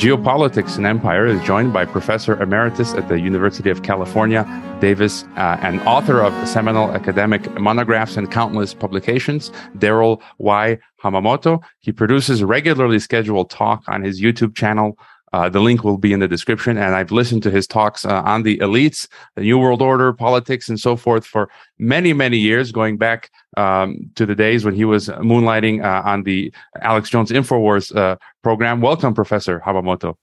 Geopolitics and Empire is joined by Professor Emeritus at the University of California, Davis, uh, and author of seminal academic monographs and countless publications, Darrell Y. Hamamoto. He produces regularly scheduled talk on his YouTube channel, uh, the link will be in the description. And I've listened to his talks uh, on the elites, the New World Order, politics, and so forth for many, many years, going back um, to the days when he was moonlighting uh, on the Alex Jones InfoWars uh, program. Welcome, Professor Hamamoto.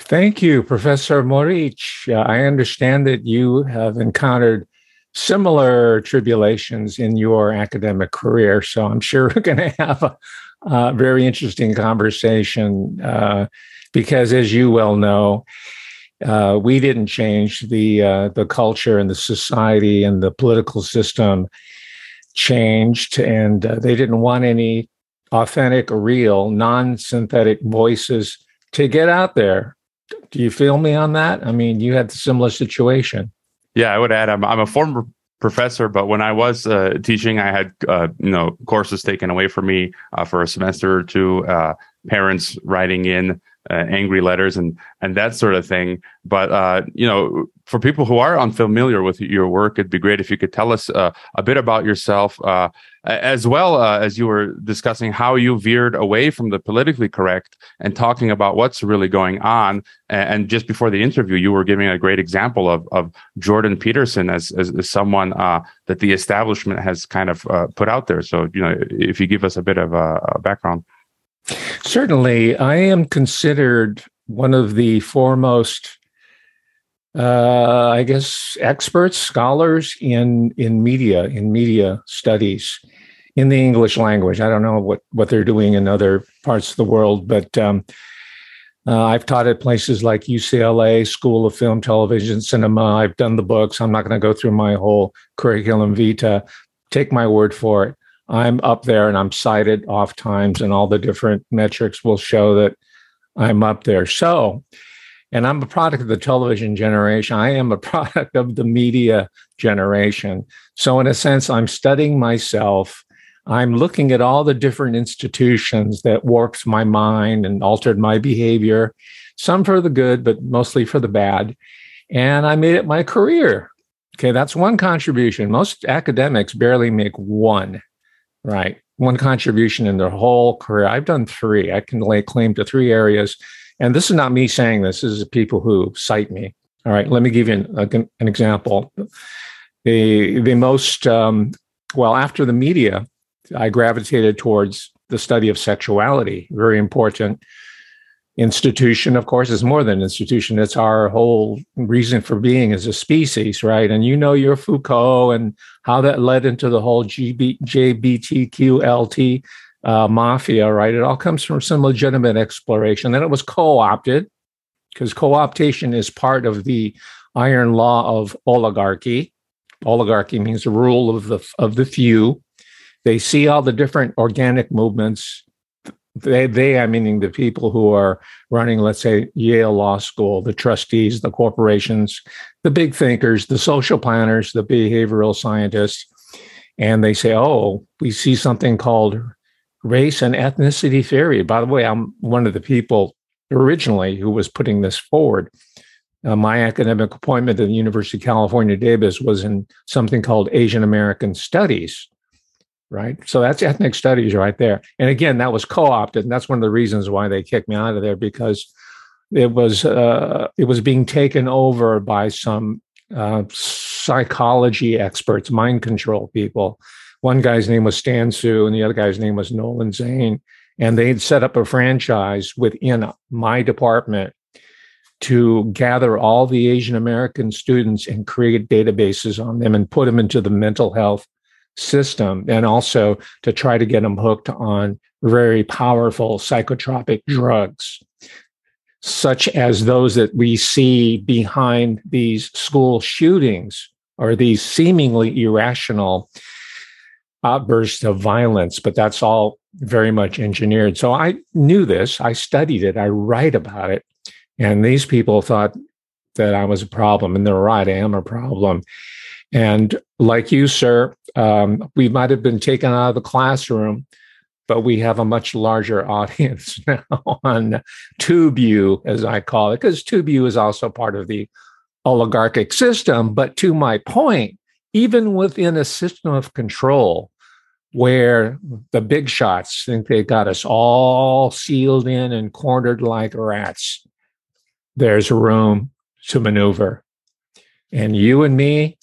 Thank you, Professor Moric. Uh, I understand that you have encountered similar tribulations in your academic career. So I'm sure we're going to have a, a, very interesting conversation uh, because as you well know, uh, we didn't change the uh, the culture and the society and the political system changed, and uh, they didn't want any authentic, real, non-synthetic voices to get out there. Do you feel me on that? I mean, you had a similar situation. Yeah, I would add. I'm I'm a former professor, but when I was uh, teaching, I had uh, you know courses taken away from me uh, for a semester or two. Uh, parents writing in uh, angry letters and and that sort of thing. But uh, you know, for people who are unfamiliar with your work, it'd be great if you could tell us uh, a bit about yourself, uh, as well uh, as you were discussing how you veered away from the politically correct and talking about what's really going on. And just before the interview, you were giving a great example of of Jordan Peterson as as, as someone uh, that the establishment has kind of put out there. So you know, if you give us a bit of a, a background. Certainly, I am considered one of the foremost, uh, I guess, experts, scholars in in media, in media studies, in the English language. I don't know what what they're doing in other parts of the world, but um, uh, I've taught at places like UCLA School of Film, Television, Cinema. I've done the books. I'm not going to go through my whole curriculum vitae. Take my word for it. I'm up there and I'm cited oft times, and all the different metrics will show that I'm up there. So, and I'm a product of the television generation. I am a product of the media generation. So, in a sense, I'm studying myself. I'm looking at all the different institutions that warped my mind and altered my behavior, some for the good, but mostly for the bad. And I made it my career. Okay, that's one contribution. Most academics barely make one. Right. One contribution in their whole career. I've done three. I can lay claim to three areas. And this is not me saying this. This is people who cite me. All right. Let me give you an, an example. The, the most, um, well, after the media, I gravitated towards the study of sexuality, very important institution, of course, is more than institution. It's our whole reason for being as a species, right? And you know your Foucault and how that led into the whole GB, JBTQLT uh, mafia, right? It all comes from some legitimate exploration. Then it was co-opted because co-optation is part of the iron law of oligarchy. Oligarchy means the rule of the of the few. They see all the different organic movements they they I'm meaning the people who are running, let's say, Yale Law School, the trustees, the corporations, the big thinkers, the social planners, the behavioral scientists, and they say, "Oh, we see something called race and ethnicity theory." By the way, I'm one of the people originally who was putting this forward. Uh, my academic appointment at the University of California, Davis, was in something called Asian American Studies right? So that's ethnic studies right there. And again, that was co-opted, and that's one of the reasons why they kicked me out of there because it was uh, it was being taken over by some uh, psychology experts, mind control people. One guy's name was Stan Sue, and the other guy's name was Nolan Zane, and they'd set up a franchise within my department to gather all the Asian American students and create databases on them and put them into the mental health system and also to try to get them hooked on very powerful psychotropic drugs such as those that we see behind these school shootings or these seemingly irrational outbursts of violence but that's all very much engineered. So i knew this i studied it i write about it and these people thought that i was a problem and they're right i am a problem and like you, sir, um, we might have been taken out of the classroom but we have a much larger audience now on TubeU, as I call it, because TubeU is also part of the oligarchic system. But to my point, even within a system of control where the big shots think they got us all sealed in and cornered like rats, there's room to maneuver. And you and me,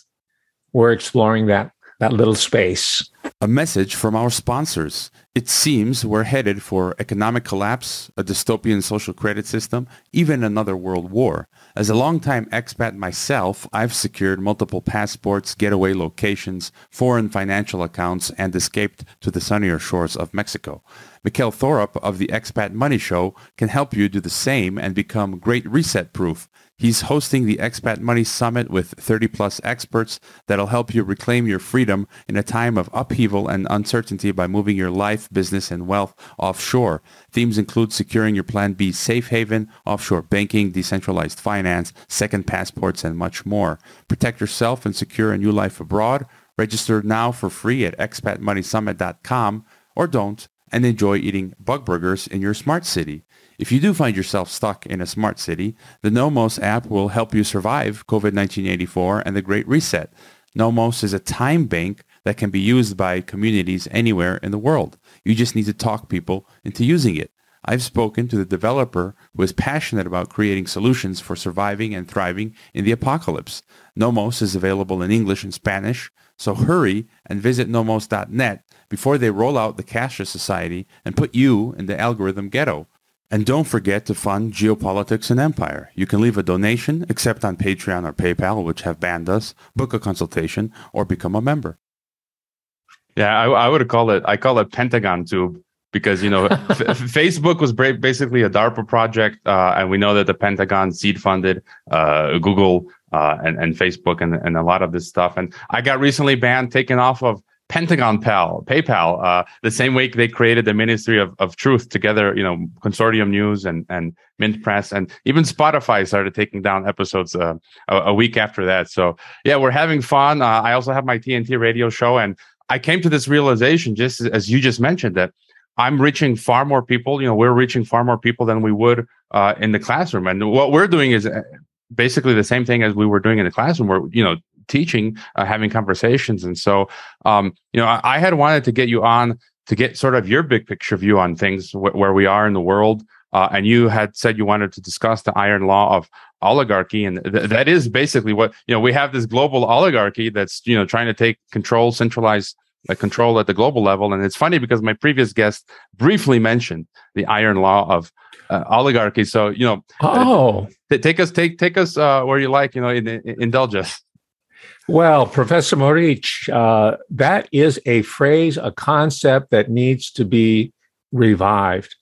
we're exploring that that little space. A message from our sponsors. It seems we're headed for economic collapse, a dystopian social credit system, even another world war. As a longtime expat myself, I've secured multiple passports, getaway locations, foreign financial accounts, and escaped to the sunnier shores of Mexico. Mikkel Thorup of the Expat Money Show can help you do the same and become great reset proof. He's hosting the Expat Money Summit with 30 plus experts that'll help you reclaim your freedom in a time of upheaval and uncertainty by moving your life, business, and wealth offshore. Themes include securing your Plan B safe haven, offshore banking, decentralized finance, second passports, and much more. Protect yourself and secure a new life abroad. Register now for free at expatmoneysummit.com or don't and enjoy eating bug burgers in your smart city. If you do find yourself stuck in a smart city, the Nomos app will help you survive COVID-1984 and the Great Reset. Nomos is a time bank that can be used by communities anywhere in the world. You just need to talk people into using it. I've spoken to the developer who is passionate about creating solutions for surviving and thriving in the apocalypse. Nomos is available in English and Spanish, so hurry and visit nomos.net before they roll out the cashless society and put you in the algorithm ghetto. And don't forget to fund Geopolitics and Empire. You can leave a donation, except on Patreon or PayPal, which have banned us, book a consultation, or become a member. Yeah, I, I would call it, I call it Pentagon Tube because, you know, f- Facebook was basically a DARPA project. Uh, and we know that the Pentagon seed funded uh, Google uh, and, and Facebook and, and a lot of this stuff. And I got recently banned, taken off of Pentagon Pal, PayPal, uh, the same week they created the Ministry of, of Truth together, you know, Consortium News and, and Mint Press, and even Spotify started taking down episodes uh, a, a, week after that. So yeah, we're having fun. Uh, I also have my TNT radio show, and I came to this realization, just as you just mentioned, that I'm reaching far more people. You know, we're reaching far more people than we would uh, in the classroom, and what we're doing is uh, basically the same thing as we were doing in the classroom. We're you know teaching, uh, having conversations. And so, um, you know, I, I, had wanted to get you on to get sort of your big picture view on things wh- where we are in the world. Uh, and you had said you wanted to discuss the iron law of oligarchy. And th- that is basically what, you know, we have this global oligarchy that's, you know, trying to take control, centralize uh, control at the global level. And it's funny because my previous guest briefly mentioned the iron law of uh, oligarchy. So, you know, oh, uh, take us, take, take us, uh, where you like, you know, in, in, indulge us. Well, Professor Moric, uh, that is a phrase, a concept that needs to be revived.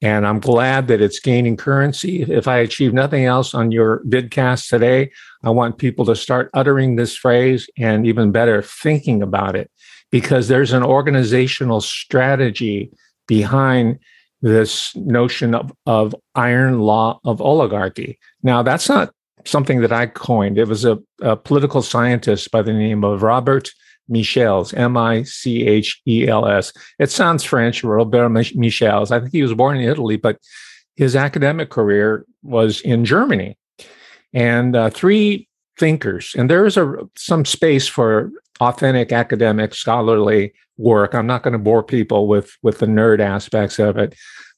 And I'm glad that it's gaining currency. If I achieve nothing else on your vidcast today, I want people to start uttering this phrase and even better, thinking about it, because there's an organizational strategy behind this notion of, of iron law of oligarchy. Now, that's not something that I coined. It was a, a political scientist by the name of Robert Michels, M I C H E L S. It sounds French, Robert Michels. I think he was born in Italy, but his academic career was in Germany. And uh, three thinkers, and there is a some space for authentic academic scholarly work. I'm not going to bore people with with the nerd aspects of it,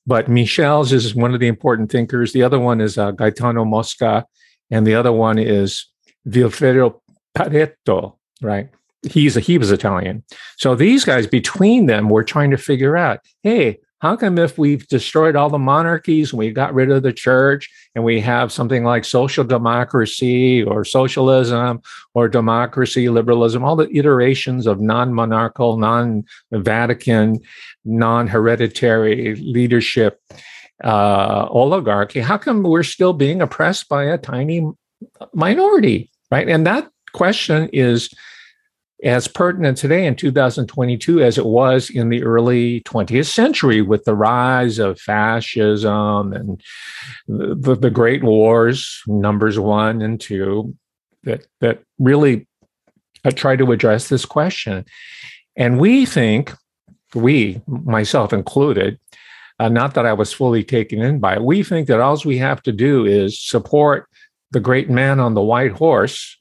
but Michels is one of the important thinkers. The other one is uh, Gaetano Mosca, and the other one is Vilfredo Pareto, right? He's a, he was Italian. So these guys between them were trying to figure out, hey, how come if we've destroyed all the monarchies and we got rid of the church and we have something like social democracy or socialism or democracy, liberalism, all the iterations of non-monarchical, non-Vatican, non-hereditary leadership uh, oligarchy, how come we're still being oppressed by a tiny minority, right? And that question is as pertinent today in 2022 as it was in the early 20th century with the rise of fascism and the, the great wars, numbers one and two, that, that really try to address this question. And we think we, myself included, uh, not that I was fully taken in by it, we think that all we have to do is support the great man on the white horse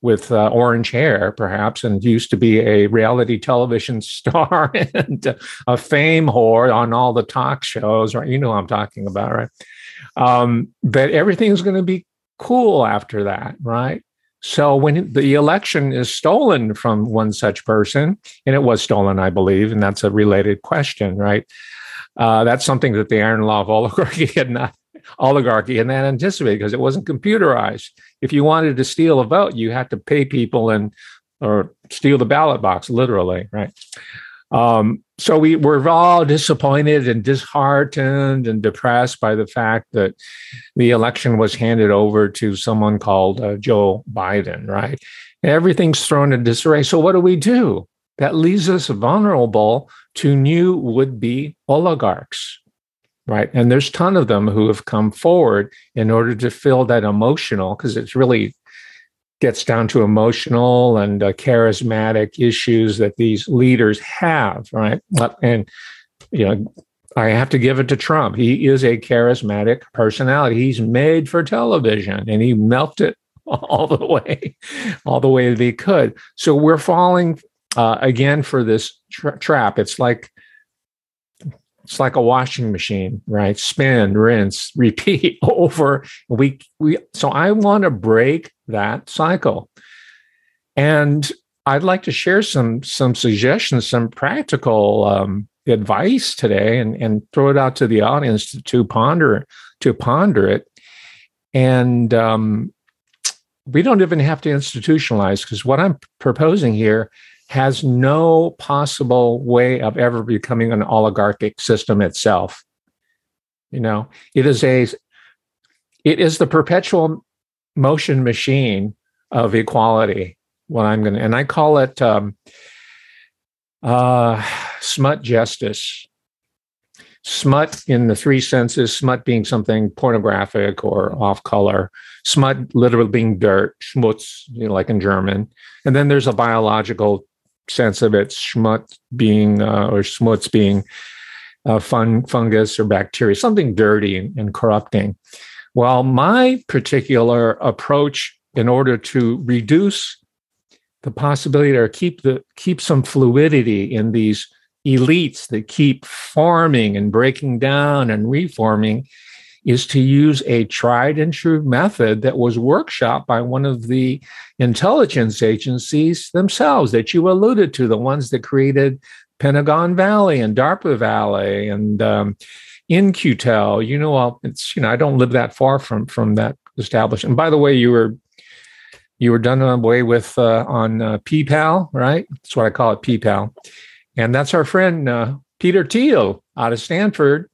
with uh, orange hair, perhaps, and used to be a reality television star and a fame whore on all the talk shows, right? You know I'm talking about, right? Um, that everything's going to be cool after that, right? So when the election is stolen from one such person, and it was stolen, I believe, and that's a related question, right? Uh, that's something that the iron law of oligarchy had not oligarchy and that anticipated because it wasn't computerized. If you wanted to steal a vote, you had to pay people and or steal the ballot box, literally, right? Um, so we were all disappointed and disheartened and depressed by the fact that the election was handed over to someone called uh, Joe Biden, right? Everything's thrown in disarray. So what do we do? That leaves us vulnerable to new would-be oligarchs, right? And there's a ton of them who have come forward in order to fill that emotional, because it's really gets down to emotional and uh, charismatic issues that these leaders have, right? And you know, I have to give it to Trump. He is a charismatic personality. He's made for television, and he melted all the way, all the way that he could. So we're falling uh, again for this tra- trap. It's like it's like a washing machine, right? Spin, rinse, repeat over. We we so I want to break that cycle. And I'd like to share some some suggestions, some practical um, advice today, and and throw it out to the audience to, to ponder to ponder it. And um, we don't even have to institutionalize because what I'm proposing here has no possible way of ever becoming an oligarchic system itself. You know, it is a it is the perpetual motion machine of equality. What I'm going to, and I call it um, uh, smut justice. Smut in the three senses, smut being something pornographic or off color, smut literally being dirt, schmutz, you know, like in German. And then there's a biological sense of it, schmutz being uh, or schmutz being uh, fun, fungus or bacteria, something dirty and, and corrupting. Well, my particular approach in order to reduce the possibility or keep the keep some fluidity in these elites that keep forming and breaking down and reforming is to use a tried and true method that was workshopped by one of the intelligence agencies themselves that you alluded to, the ones that created Pentagon Valley and DARPA Valley and um, In-Q-Tel. You know, it's you know I don't live that far from from that establishment. And by the way, you were you were done away with uh, on uh, PayPal, right? That's what I call it, PayPal, and that's our friend uh, Peter Thiel out of Stanford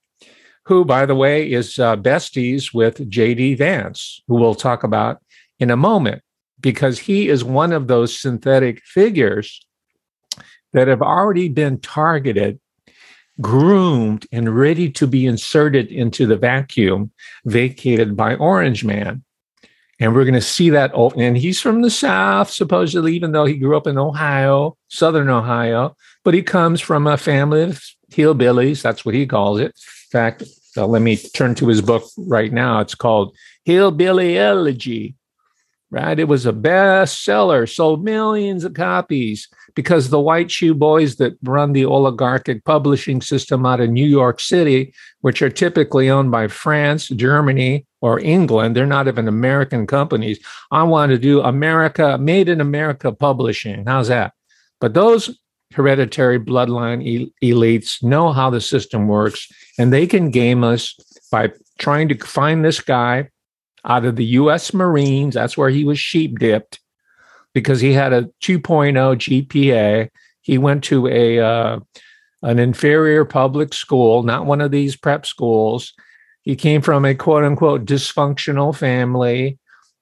who, by the way, is uh, besties with JD Vance, who we'll talk about in a moment, because he is one of those synthetic figures that have already been targeted, groomed, and ready to be inserted into the vacuum vacated by Orange Man. And we're going to see that. And he's from the South, supposedly, even though he grew up in Ohio, Southern Ohio, but he comes from a family of hillbillies. That's what he calls it. In fact, so let me turn to his book right now. It's called Hillbilly Elegy. Right? It was a bestseller, sold millions of copies because the white shoe boys that run the oligarchic publishing system out of New York City, which are typically owned by France, Germany, or England, they're not even American companies. I want to do America, made in America publishing. How's that? But those hereditary bloodline el- elites know how the system works and they can game us by trying to find this guy out of the US Marines. That's where he was sheep dipped because he had a 2.0 GPA. He went to a uh, an inferior public school, not one of these prep schools. He came from a quote unquote dysfunctional family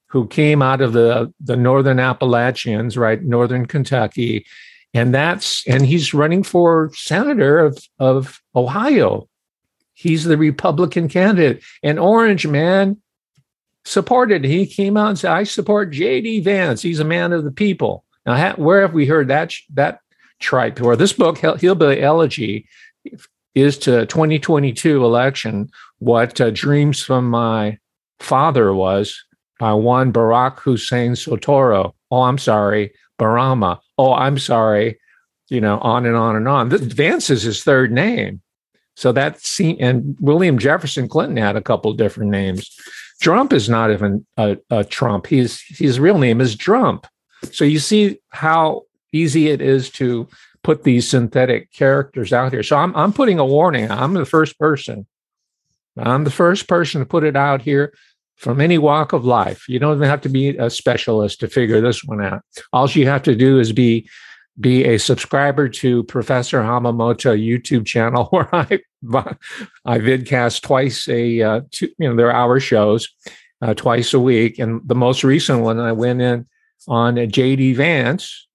who came out of the, the northern Appalachians, right, northern Kentucky, and that's and he's running for senator of of Ohio. He's the Republican candidate, and Orange man supported. He came out and said, "I support J.D. Vance. He's a man of the people." Now, where have we heard that that trite or this book hillbilly elegy is to 2022 election what uh, dreams from my father was by one Barack Hussein Soetoro. Oh, I'm sorry, Barama. Oh, I'm sorry. You know, on and on and on. Vance is his third name. So that's and William Jefferson Clinton had a couple different names. Trump is not even a, a Trump. His his real name is Trump. So you see how easy it is to put these synthetic characters out here. So I'm I'm putting a warning. I'm the first person. I'm the first person to put it out here from any walk of life. You don't even have to be a specialist to figure this one out. All you have to do is be be a subscriber to Professor Hamamoto YouTube channel where I I vidcast twice a uh, two, you know they're hour shows uh, twice a week, and the most recent one I went in on J.D. Vance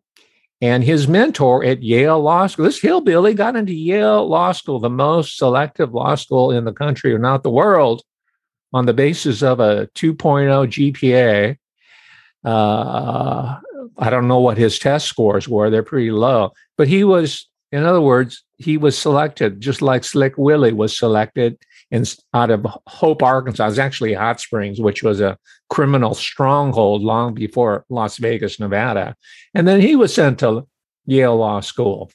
and his mentor at Yale Law School. This hillbilly got into Yale Law School, the most selective law school in the country, or not the world, on the basis of a 2.0 GPA. Uh, I don't know what his test scores were; they're pretty low. But he was, in other words, he was selected just like Slick Willie was selected in out of Hope, Arkansas. It was actually Hot Springs, which was a criminal stronghold long before Las Vegas, Nevada. And then he was sent to Yale Law School.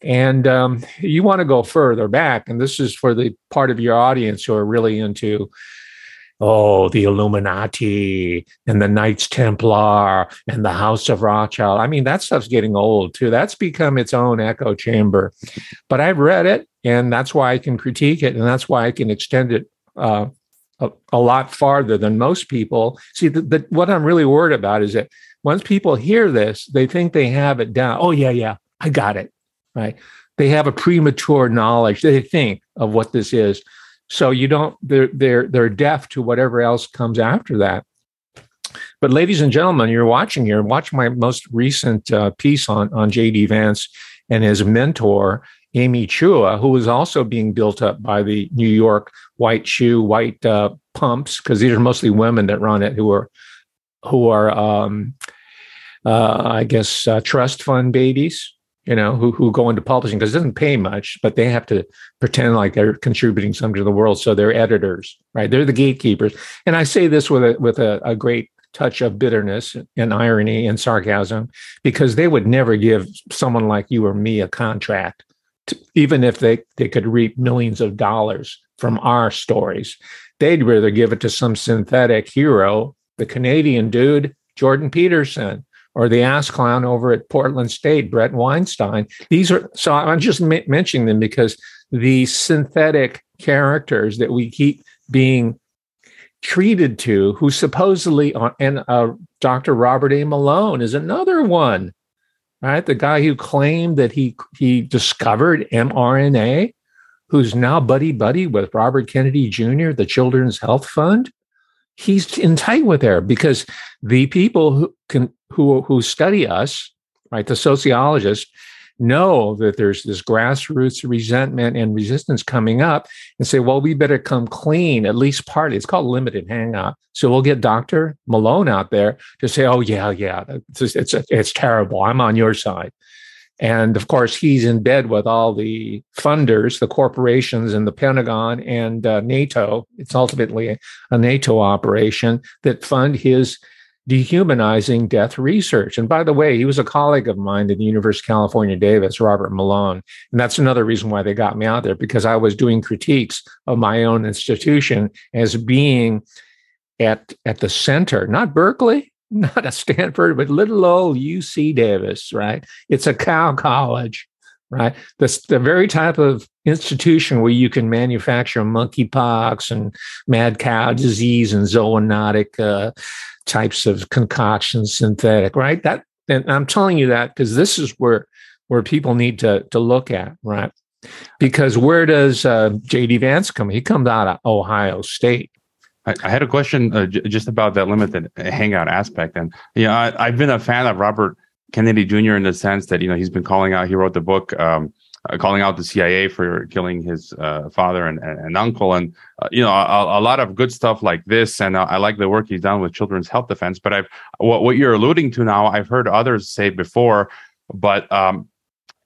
And um, you want to go further back, and this is for the part of your audience who are really into oh, the Illuminati and the Knights Templar and the House of Rothschild. I mean, that stuff's getting old too. That's become its own echo chamber. But I've read it, and that's why I can critique it, and that's why I can extend it uh, a, a, lot farther than most people. See, the, the, what I'm really worried about is that once people hear this, they think they have it down. Oh, yeah, yeah, I got it. Right. They have a premature knowledge, they think, of what this is. So you don't they're they're they're deaf to whatever else comes after that. But ladies and gentlemen, you're watching here. Watch my most recent uh, piece on on JD Vance and his mentor Amy Chua, who is also being built up by the New York white shoe white uh, pumps because these are mostly women that run it who are who are um, uh, I guess uh, trust fund babies you know, who who go into publishing because it doesn't pay much, but they have to pretend like they're contributing something to the world. So they're editors, right? They're the gatekeepers. And I say this with a with a, a great touch of bitterness and irony and sarcasm, because they would never give someone like you or me a contract, to, even if they, they could reap millions of dollars from our stories. They'd rather give it to some synthetic hero, the Canadian dude, Jordan Peterson, or the ass clown over at Portland State, Bret Weinstein. These are so I'm just m- mentioning them because the synthetic characters that we keep being treated to, who supposedly and uh, Dr. Robert A. Malone is another one, right? The guy who claimed that he he discovered mRNA, who's now buddy buddy with Robert Kennedy Jr., the Children's Health Fund he's in tight with her because the people who can who who study us, right, the sociologists know that there's this grassroots resentment and resistance coming up and say, well, we better come clean, at least partly. It's called limited hangout. So we'll get Dr. Malone out there to say, oh, yeah, yeah, it's, it's, it's terrible. I'm on your side. And of course, he's in bed with all the funders, the corporations, and the Pentagon and uh, NATO. It's ultimately a NATO operation that fund his dehumanizing death research. And by the way, he was a colleague of mine at the University of California, Davis, Robert Malone. And that's another reason why they got me out there because I was doing critiques of my own institution as being at, at the center, not Berkeley, not a Stanford, but little old UC Davis, right? It's a cow college, right? That's the very type of institution where you can manufacture monkeypox and mad cow disease and zoonotic uh, types of concoctions, synthetic, right? That, and I'm telling you that because this is where where people need to to look at, right? Because where does uh, J.D. Vance come? He comes out of Ohio State, I, I had a question uh, j- just about that limited hangout aspect, and you know, I, have been a fan of Robert Kennedy Jr. in the sense that you know he's been calling out. He wrote the book. Um, uh, calling out the CIA for killing his uh, father and, and, and, uncle, and uh, you know a, a, lot of good stuff like this. And uh, I like the work he's done with Children's Health Defense. But I've what, what you're alluding to now, I've heard others say before but um,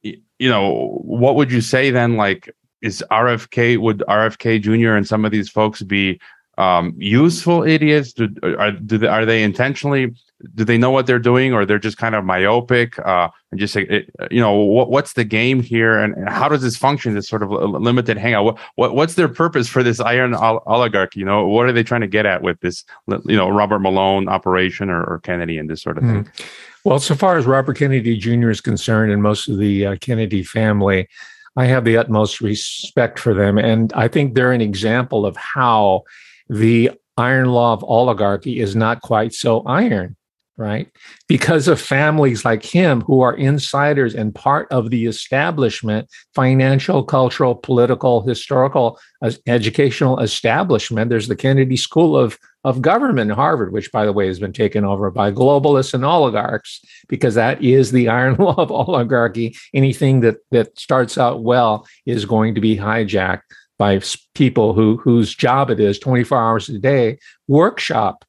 you know, what would you say then? Like, is RFK would RFK Jr. and some of these folks be um, useful idiots? Do, are, do they, are they intentionally? Do they know what they're doing, or they're just kind of myopic uh, and just say, you know, what, what's the game here, and, how does this function? This sort of limited hangout. What, what what's their purpose for this iron oligarchy? You know, what are they trying to get at with this, you know, Robert Malone operation or, or Kennedy and this sort of thing? Mm. Well, so far as Robert Kennedy Jr. is concerned, and most of the uh, Kennedy family, I have the utmost respect for them, and I think they're an example of how the iron law of oligarchy is not quite so iron, right? Because of families like him who are insiders and part of the establishment, financial, cultural, political, historical, uh, educational establishment. There's the Kennedy School of, of Government, Harvard, which, by the way, has been taken over by globalists and oligarchs, because that is the iron law of oligarchy. Anything that, that starts out well is going to be hijacked by people who whose job it is 24 hours a day workshop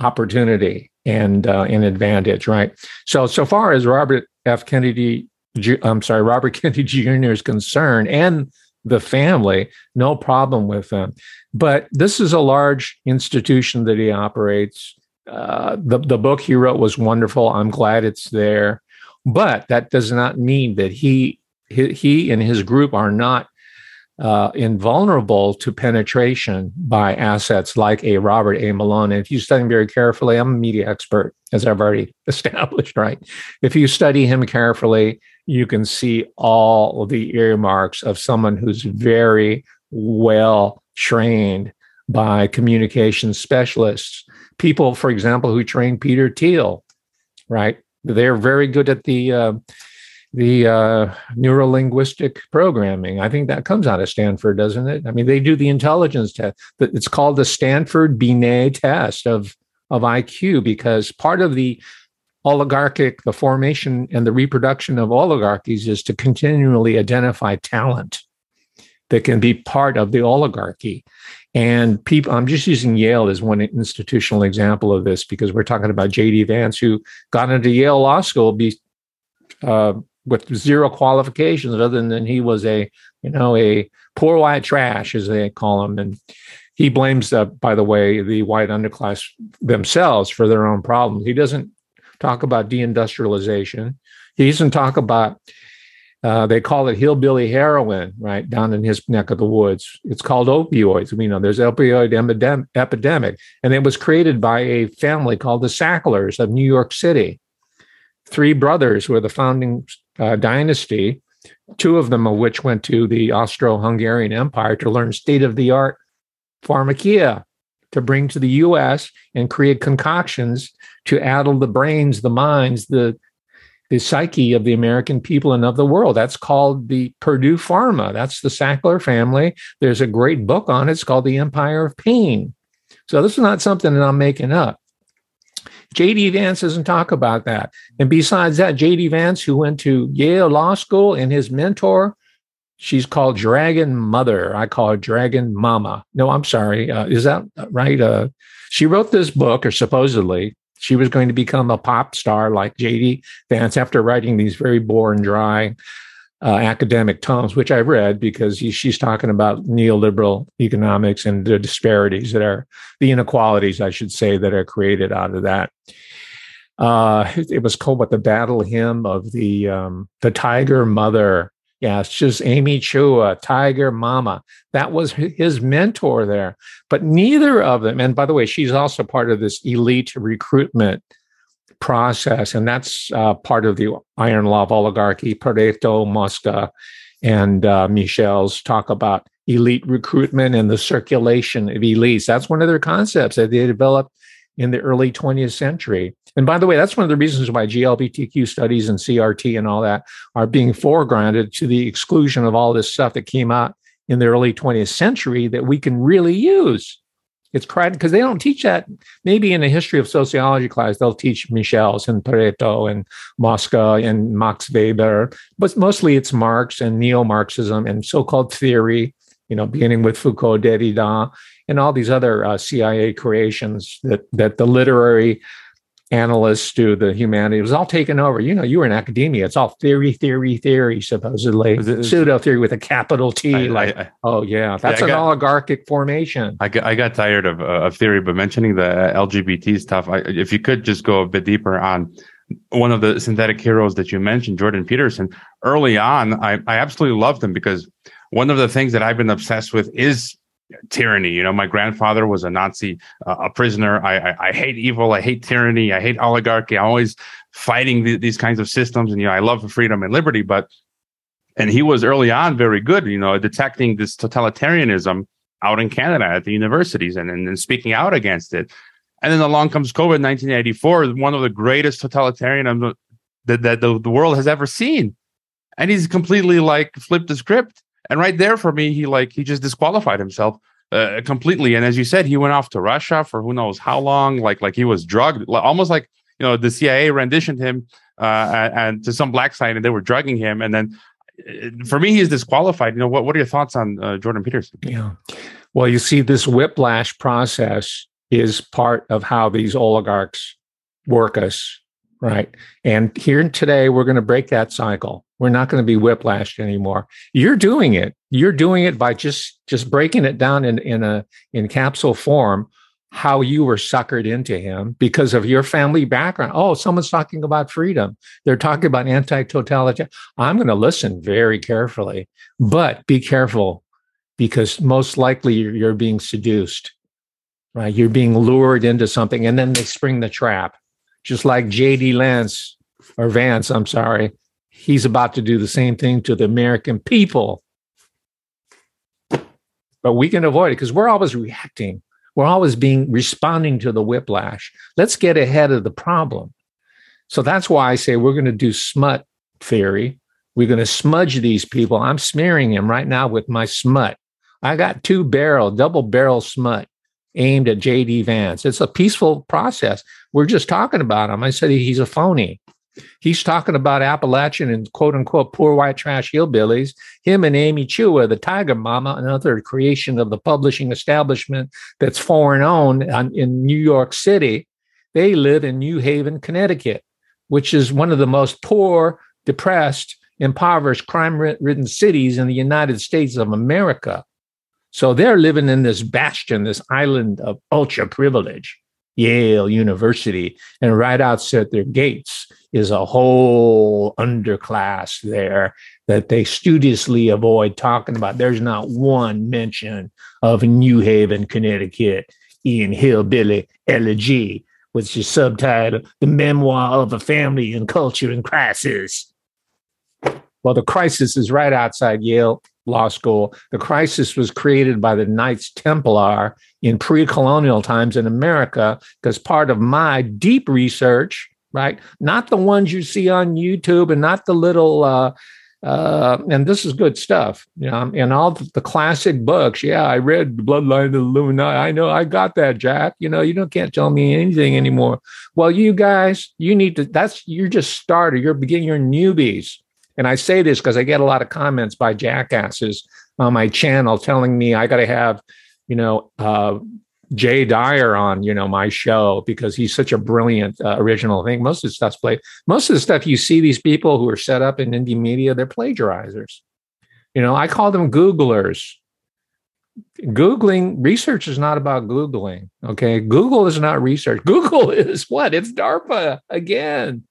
opportunity and uh, an advantage right? So so far as robert f. Kennedy i'm sorry robert kennedy jr is concerned and the family no problem with them. But this is a large institution that he operates. Uh, the, the book he wrote was wonderful. I'm glad it's there. But that does not mean that he he, he and his group are not uh, invulnerable to penetration by assets like a Robert A. Malone. And if you study him very carefully, I'm a media expert, as I've already established, right? If you study him carefully, you can see all the earmarks of someone who's very well trained by communication specialists. People, for example, who trained Peter Thiel, right? They're very good at the uh, the uh, neurolinguistic programming. I think that comes out of Stanford, doesn't it? I mean, they do the intelligence test. It's called the Stanford Binet test of of IQ because part of the oligarchic, the formation and the reproduction of oligarchies is to continually identify talent that can be part of the oligarchy. And people, I'm just using Yale as one institutional example of this because we're talking about J.D. Vance, who got into Yale Law School be, uh, with zero qualifications other than he was a you know a poor white trash as they call him and he blames uh, by the way the white underclass themselves for their own problems he doesn't talk about deindustrialization he doesn't talk about uh, they call it hillbilly heroin, right down in his neck of the woods. It's called opioids. We know there's opioid epidemic, and it was created by a family called the Sacklers of New York City. Three brothers were the founding uh, dynasty, two of them of which went to the Austro Hungarian Empire to learn state of the art pharmakia to bring to the US and create concoctions to addle the brains, the minds, the the psyche of the American people and of the world. That's called the Purdue Pharma. That's the Sackler family. There's a great book on it. It's called The Empire of Pain. So this is not something that I'm making up. JD Vance doesn't talk about that. And besides that, JD Vance, who went to Yale Law School, and his mentor, she's called Dragon Mother. I call her Dragon Mama. No, I'm sorry. Uh, is that right? Uh, she wrote this book, or supposedly, she was going to become a pop star like JD Vance after writing these very boring, dry uh, academic tomes, which I read because he, she's talking about neoliberal economics and the disparities that are the inequalities, I should say, that are created out of that. Uh, it was called what the battle hymn of the um, the tiger mother. Yeah, it's just Amy Chua, Tiger Mama. That was his mentor there. But neither of them, and by the way, she's also part of this elite recruitment process, and that's uh, part of the iron law of oligarchy. Pareto, Mosca, and uh, Michels talk about elite recruitment and the circulation of elites. That's one of their concepts that they developed in the early 20th century. And by the way, that's one of the reasons why GLBTQ studies and CRT and all that are being foregrounded to the exclusion of all this stuff that came out in the early 20th century that we can really use. It's crowded because they don't teach that. Maybe in a history of sociology class, they'll teach Michels and Pareto and Mosca and Max Weber, but mostly it's Marx and neo Marxism and so called theory, you know, beginning with Foucault, Derrida, and all these other uh, CIA creations that, that the literary analysts to the humanities. It was all taken over. You know, you were in academia. It's all theory, theory, theory, supposedly. It, Pseudo theory with a capital T. I, like, I, I, oh, yeah, that's yeah, an got, oligarchic formation. I got, I got tired of, uh, of theory, but mentioning the LGBT stuff, if you could just go a bit deeper on one of the synthetic heroes that you mentioned, Jordan Peterson, early on, I, I absolutely loved him because one of the things that I've been obsessed with is tyranny. You know, my grandfather was a Nazi, uh, a prisoner. I, I, I, hate evil. I hate tyranny. I hate oligarchy. I'm always fighting the, these kinds of systems. And, you know, I love freedom and liberty. But, and he was early on very good, you know, detecting this totalitarianism out in Canada at the universities and, and, and speaking out against it. And then along comes COVID 1984, one of the greatest totalitarianism that, that the, the world has ever seen. And he's completely like flipped the script and right there for me, he like he just disqualified himself uh, completely. And as you said, he went off to Russia for who knows how long. Like like he was drugged, almost like you know the CIA renditioned him uh, and to some black site, and they were drugging him. And then uh, for me, he's disqualified. You know what? What are your thoughts on uh, Jordan Peterson? Yeah. Well, you see, this whiplash process is part of how these oligarchs work us, right? And here today, we're going to break that cycle. We're not going to be whiplashed anymore. You're doing it. You're doing it by just just breaking it down in in a in capsule form how you were suckered into him because of your family background. Oh, someone's talking about freedom. They're talking about anti-totalitarian. I'm going to listen very carefully, but be careful because most likely you're, you're being seduced, right? You're being lured into something and then they spring the trap. Just like JD Lance or Vance, I'm sorry, he's about to do the same thing to the American people. But we can avoid it because we're always reacting. We're always being responding to the whiplash. Let's get ahead of the problem. So that's why I say we're going to do smut theory. We're going to smudge these people. I'm smearing them right now with my smut. I got two barrel, double barrel smut aimed at JD Vance. It's a peaceful process. We're just talking about him. I said he's a phony. He's talking about Appalachian and quote unquote poor white trash hillbillies. Him and Amy Chua, the Tiger Mama, another creation of the publishing establishment that's foreign owned in New York City. They live in New Haven, Connecticut, which is one of the most poor, depressed, impoverished, crime ridden cities in the United States of America. So they're living in this bastion, this island of ultra privilege. Yale University, and right outside their gates is a whole underclass there that they studiously avoid talking about. There's not one mention of New Haven, Connecticut in Hillbilly Elegy, which is subtitled The Memoir of a Family in Culture and Crisis. Well, the crisis is right outside Yale Law School. The crisis was created by the Knights Templar in pre colonial times in America because part of my deep research, right, not the ones you see on YouTube and not the little, uh, uh, and this is good stuff, you know, and all the classic books. Yeah, I read Bloodline of the Illuminati. I know I got that, Jack. You know, you don't can't tell me anything anymore. Well, you guys, you need to. That's you're just starter. You're beginning. You're newbies and I say this because I get a lot of comments by jackasses on my channel telling me I got to have, you know, uh, Jay Dyer on, you know, my show because he's such a brilliant uh, original thing. Most of the stuff's played. Most of the stuff you see these people who are set up in indie media, they're plagiarizers. You know, I call them Googlers. Googling research is not about Googling. Okay. Google is not research. Google is what? It's DARPA again.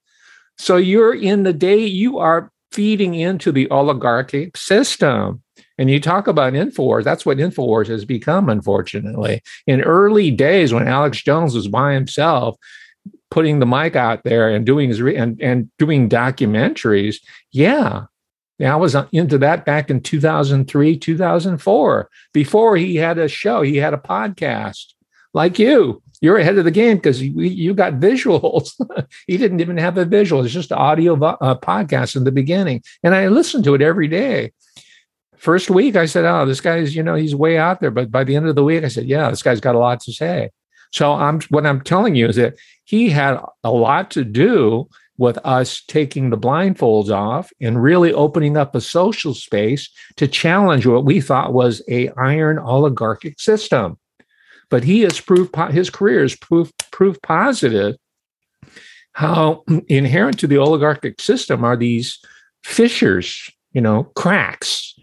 So you're in the day, you are feeding into the oligarchic system. And you talk about InfoWars, that's what InfoWars has become, unfortunately. In early days when Alex Jones was by himself, putting the mic out there and doing his re- and, and doing documentaries, yeah. I was uh, into that back in 2003, 2004. Before he had a show, he had a podcast like you you're ahead of the game because you, you got visuals. he didn't even have a visual. It's just audio uh, podcast in the beginning. And I listened to it every day. First week, I said, oh, this guy's, you know, he's way out there. But by the end of the week, I said, yeah, this guy's got a lot to say. So I'm what I'm telling you is that he had a lot to do with us taking the blindfolds off and really opening up a social space to challenge what we thought was a iron oligarchic system but he has proved his career proved proof positive how inherent to the oligarchic system are these fissures, you know, cracks.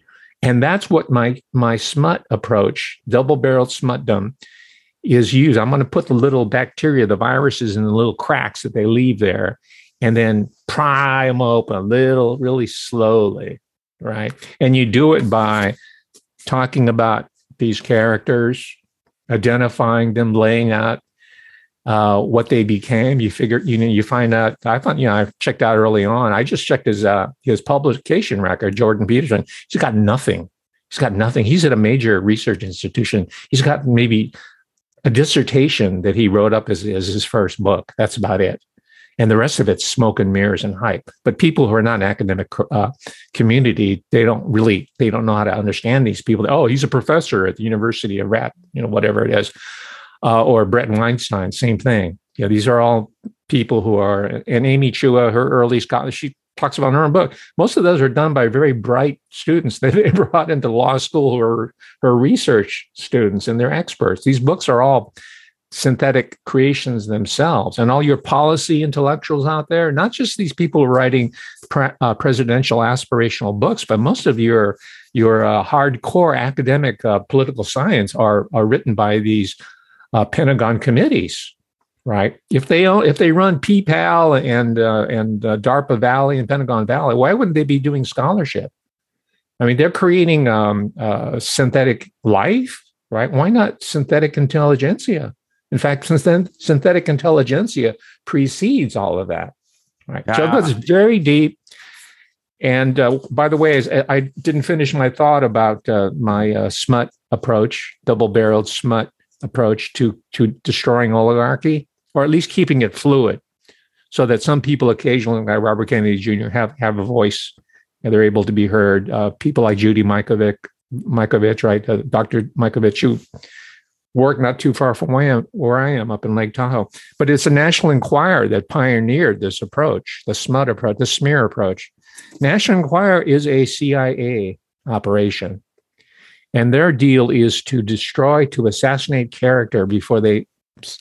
And that's what my my smut approach, double-barreled smutdom, is used. I'm going to put the little bacteria, the viruses in the little cracks that they leave there, and then pry them open a little, really slowly, right? And you do it by talking about these characters, identifying them, laying out uh, what they became. You figure, you know, you find out. I thought, you know, I checked out early on. I just checked his uh, his publication record. Jordan Peterson. He's got nothing. He's got nothing. He's at a major research institution. He's got maybe a dissertation that he wrote up as, as his first book. That's about it and the rest of it's smoke and mirrors and hype. But people who are not academic uh, community, they don't really they don't know how to understand these people. Oh, he's a professor at the University of Rat, you know, whatever it is, uh, or Bret Weinstein, same thing. Yeah, these are all people who are. And Amy Chua, her early scholar, she talks about in her own book. Most of those are done by very bright students that they brought into law school or her research students and they're experts. These books are all synthetic creations themselves. And all your policy intellectuals out there not just these people writing pre- uh, presidential aspirational books but most of your your uh, hardcore academic uh, political science are are written by these uh, pentagon committees right? If they if they run PayPal and uh, and uh, DARPA Valley and Pentagon Valley why wouldn't they be doing scholarship? I mean they're creating um, synthetic life right? Why not synthetic intelligentsia in fact, since then synthetic intelligentsia precedes all of that. Right. Yeah. So goes very deep. And uh, by the way, I didn't finish my thought about uh, my uh, smut approach, double-barreled smut approach to to destroying oligarchy, or at least keeping it fluid, so that some people occasionally, like Robert Kennedy Jr., have have a voice and they're able to be heard. Uh, people like Judy Mikovits, Mikovits, right? Uh, Dr. Mikovits, who work not too far from where I, am, where I am up in Lake Tahoe. But it's the National Enquirer that pioneered this approach, the SMUT approach, the smear approach. National Enquirer is a CIA operation. And their deal is to destroy, to assassinate character before they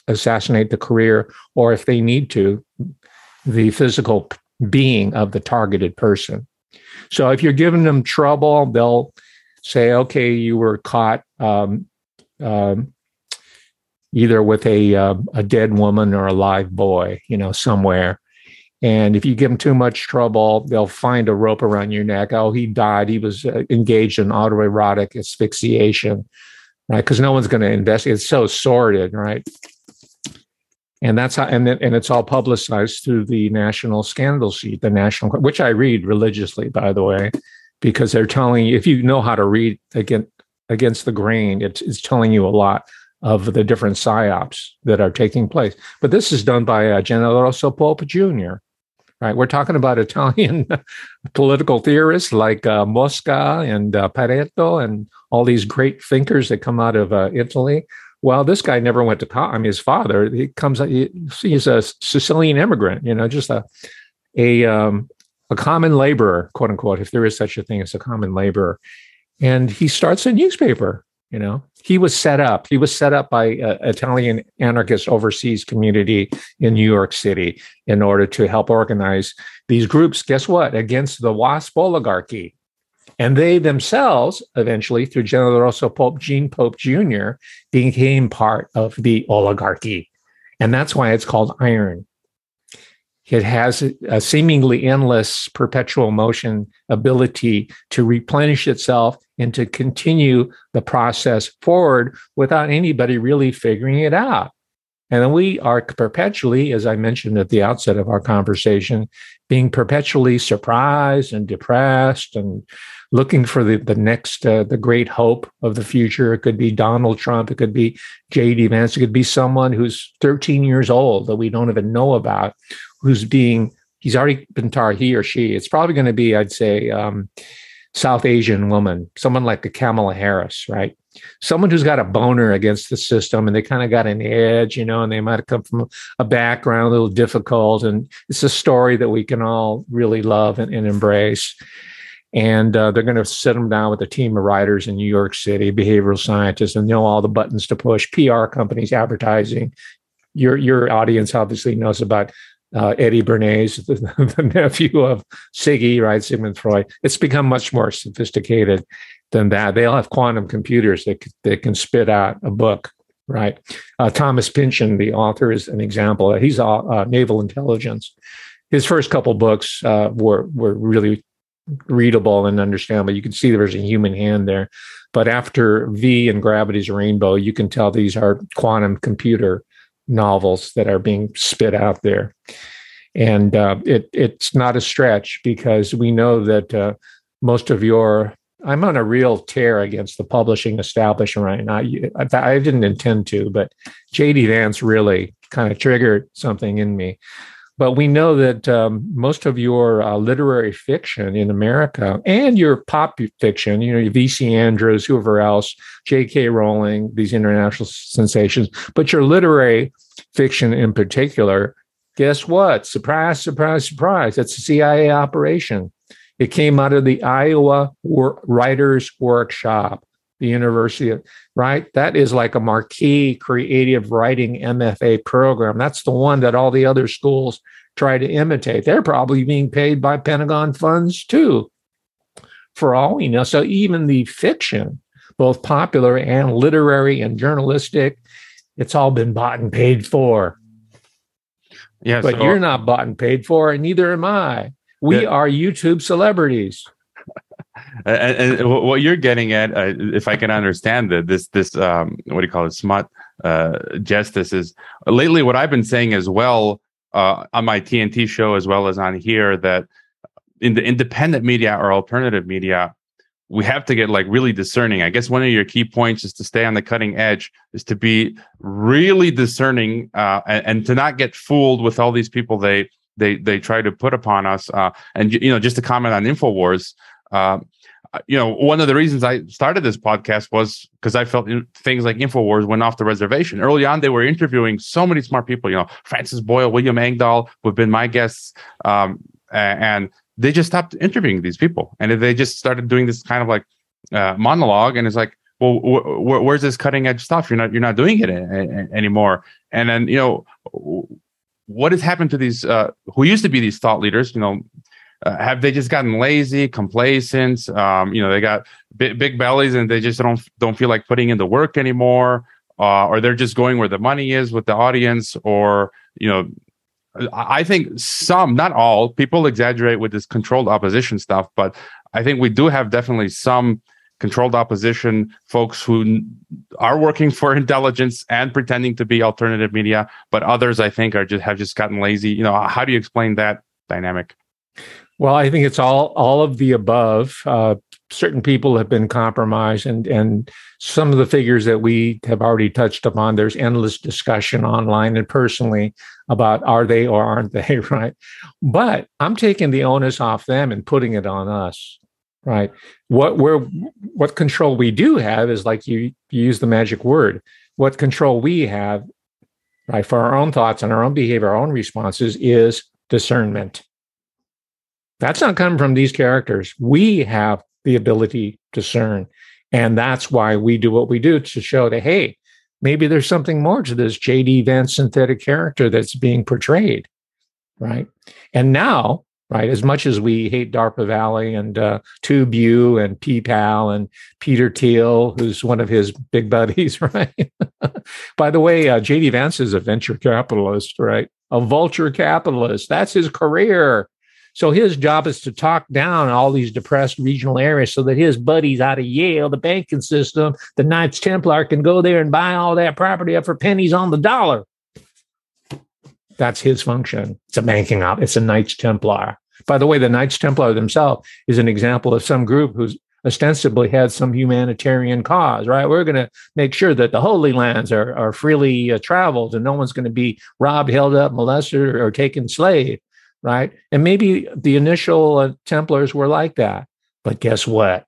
assassinate the career, or if they need to, the physical being of the targeted person. So if you're giving them trouble, they'll say, okay, you were caught um, um, either with a uh, a dead woman or a live boy, you know, somewhere. And if you give them too much trouble, they'll find a rope around your neck. Oh, he died. He was uh, engaged in autoerotic asphyxiation, right? Because no one's going to investigate. It's so sordid, right? And that's how, and then, and it's all publicized through the national scandal sheet, the national, which I read religiously, by the way, because they're telling you if you know how to read against against the grain, it's, it's telling you a lot of the different psyops that are taking place. But this is done by uh, Generoso Pope Jr. Right, we're talking about Italian political theorists like uh, Mosca and uh, Pareto and all these great thinkers that come out of uh, Italy. Well, this guy never went to college. I mean, his father, he comes, he, he's a Sicilian immigrant, you know, just a, a, um, a common laborer, quote unquote, if there is such a thing as a common laborer. And he starts a newspaper you know, he was set up. He was set up by uh, Italian anarchist overseas community in New York City in order to help organize these groups. Guess what? Against the WASP oligarchy. And they themselves, eventually, through Generoso Pope, Gene Pope Jr., became part of the oligarchy. And that's why it's called iron. It has a seemingly endless perpetual motion ability to replenish itself and to continue the process forward without anybody really figuring it out. And we are perpetually, as I mentioned at the outset of our conversation, being perpetually surprised and depressed and looking for the, the next, uh, the great hope of the future. It could be Donald Trump. It could be J.D. Vance. It could be someone who's 13 years old that we don't even know about, who's being, he's already been tar, he or she. It's probably going to be, I'd say, um, South Asian woman, someone like a Kamala Harris, right? Someone who's got a boner against the system and they kind of got an edge, you know, and they might have come from a background a little difficult. And it's a story that we can all really love and, and embrace. And uh, they're going to sit them down with a team of writers in New York City, behavioral scientists, and know all the buttons to push, PR companies, advertising, your your audience obviously knows about uh, Eddie Bernays, the, the, nephew of Siggy, right, Sigmund Freud. It's become much more sophisticated than that. They all have quantum computers that that can spit out a book, right? Uh, Thomas Pynchon, the author, is an example. He's uh, naval intelligence. His first couple books uh, were were really readable and understandable. You can see there's a human hand there. But after V and Gravity's Rainbow, you can tell these are quantum computer novels that are being spit out there. And uh, it, it's not a stretch because we know that uh, most of your I'm on a real tear against the publishing establishment right now. I, I didn't intend to, but JD Vance really kind of triggered something in me. But we know that um, most of your uh, literary fiction in America and your pop fiction, you know, your V.C. Andrews, whoever else, J.K. Rowling, these international sensations, but your literary fiction in particular, guess what? Surprise, surprise, surprise. It's a CIA operation. It came out of the Iowa Writers Workshop the university of, right? That is like a marquee creative writing MFA program. That's the one that all the other schools try to imitate. They're probably being paid by Pentagon funds too, for all we know. So even the fiction, both popular and literary and journalistic, it's all been bought and paid for. Yeah, but so, you're not bought and paid for, and neither am I. We yeah. are YouTube celebrities and, and, what you're getting at, uh, if I can understand that this this um, what do you call it, smart uh, justice is lately what I've been saying as well uh, on my TNT show as well as on here that in the independent media or alternative media, we have to get like really discerning. I guess one of your key points is to stay on the cutting edge, is to be really discerning uh, and, and to not get fooled with all these people they they they try to put upon us. Uh, and you know, just to comment on Infowars, uh, you know, one of the reasons I started this podcast was because I felt things like Infowars went off the reservation. Early on, they were interviewing so many smart people, you know, Francis Boyle, William Engdahl, who've been my guests. Um, and they just stopped interviewing these people. And they just started doing this kind of like uh, monologue. And it's like, well, wh- wh- where's this cutting edge stuff? You're not, you're not doing it a- a- anymore. And then, you know, what has happened to these, uh, who used to be these thought leaders, you know, uh, have they just gotten lazy, complacent? Um, you know, they got big, big, bellies and they just don't don't feel like putting in the work anymore, uh, or they're just going where the money is with the audience, or you know, I think some, not all, people exaggerate with this controlled opposition stuff, but I think we do have definitely some controlled opposition folks who are working for intelligence and pretending to be alternative media, but others I think are just have just gotten lazy. You know, how do you explain that dynamic? Well, I think it's all all of the above. Uh, certain people have been compromised, and and some of the figures that we have already touched upon. There's endless discussion online and personally about are they or aren't they right. But I'm taking the onus off them and putting it on us. Right. What we're what control we do have is like you, you use the magic word. What control we have, right, for our own thoughts and our own behavior, our own responses is discernment that's not coming from these characters. We have the ability to discern. And that's why we do what we do to show that, hey, maybe there's something more to this JD Vance synthetic character that's being portrayed. Right. And now, right, as much as we hate DARPA Valley and uh, TubeU and PayPal and Peter Thiel, who's one of his big buddies, right? By the way, uh, JD Vance is a venture capitalist, right? A vulture capitalist. That's his career. So his job is to talk down all these depressed regional areas so that his buddies out of Yale, the banking system, the Knights Templar can go there and buy all that property up for pennies on the dollar. That's his function. It's a banking op. It's a Knights Templar. By the way, the Knights Templar themselves is an example of some group who's ostensibly had some humanitarian cause, right? We're going to make sure that the Holy Lands are, are freely uh, traveled and no one's going to be robbed, held up, molested, or taken slave right? And maybe the initial uh, Templars were like that. But guess what?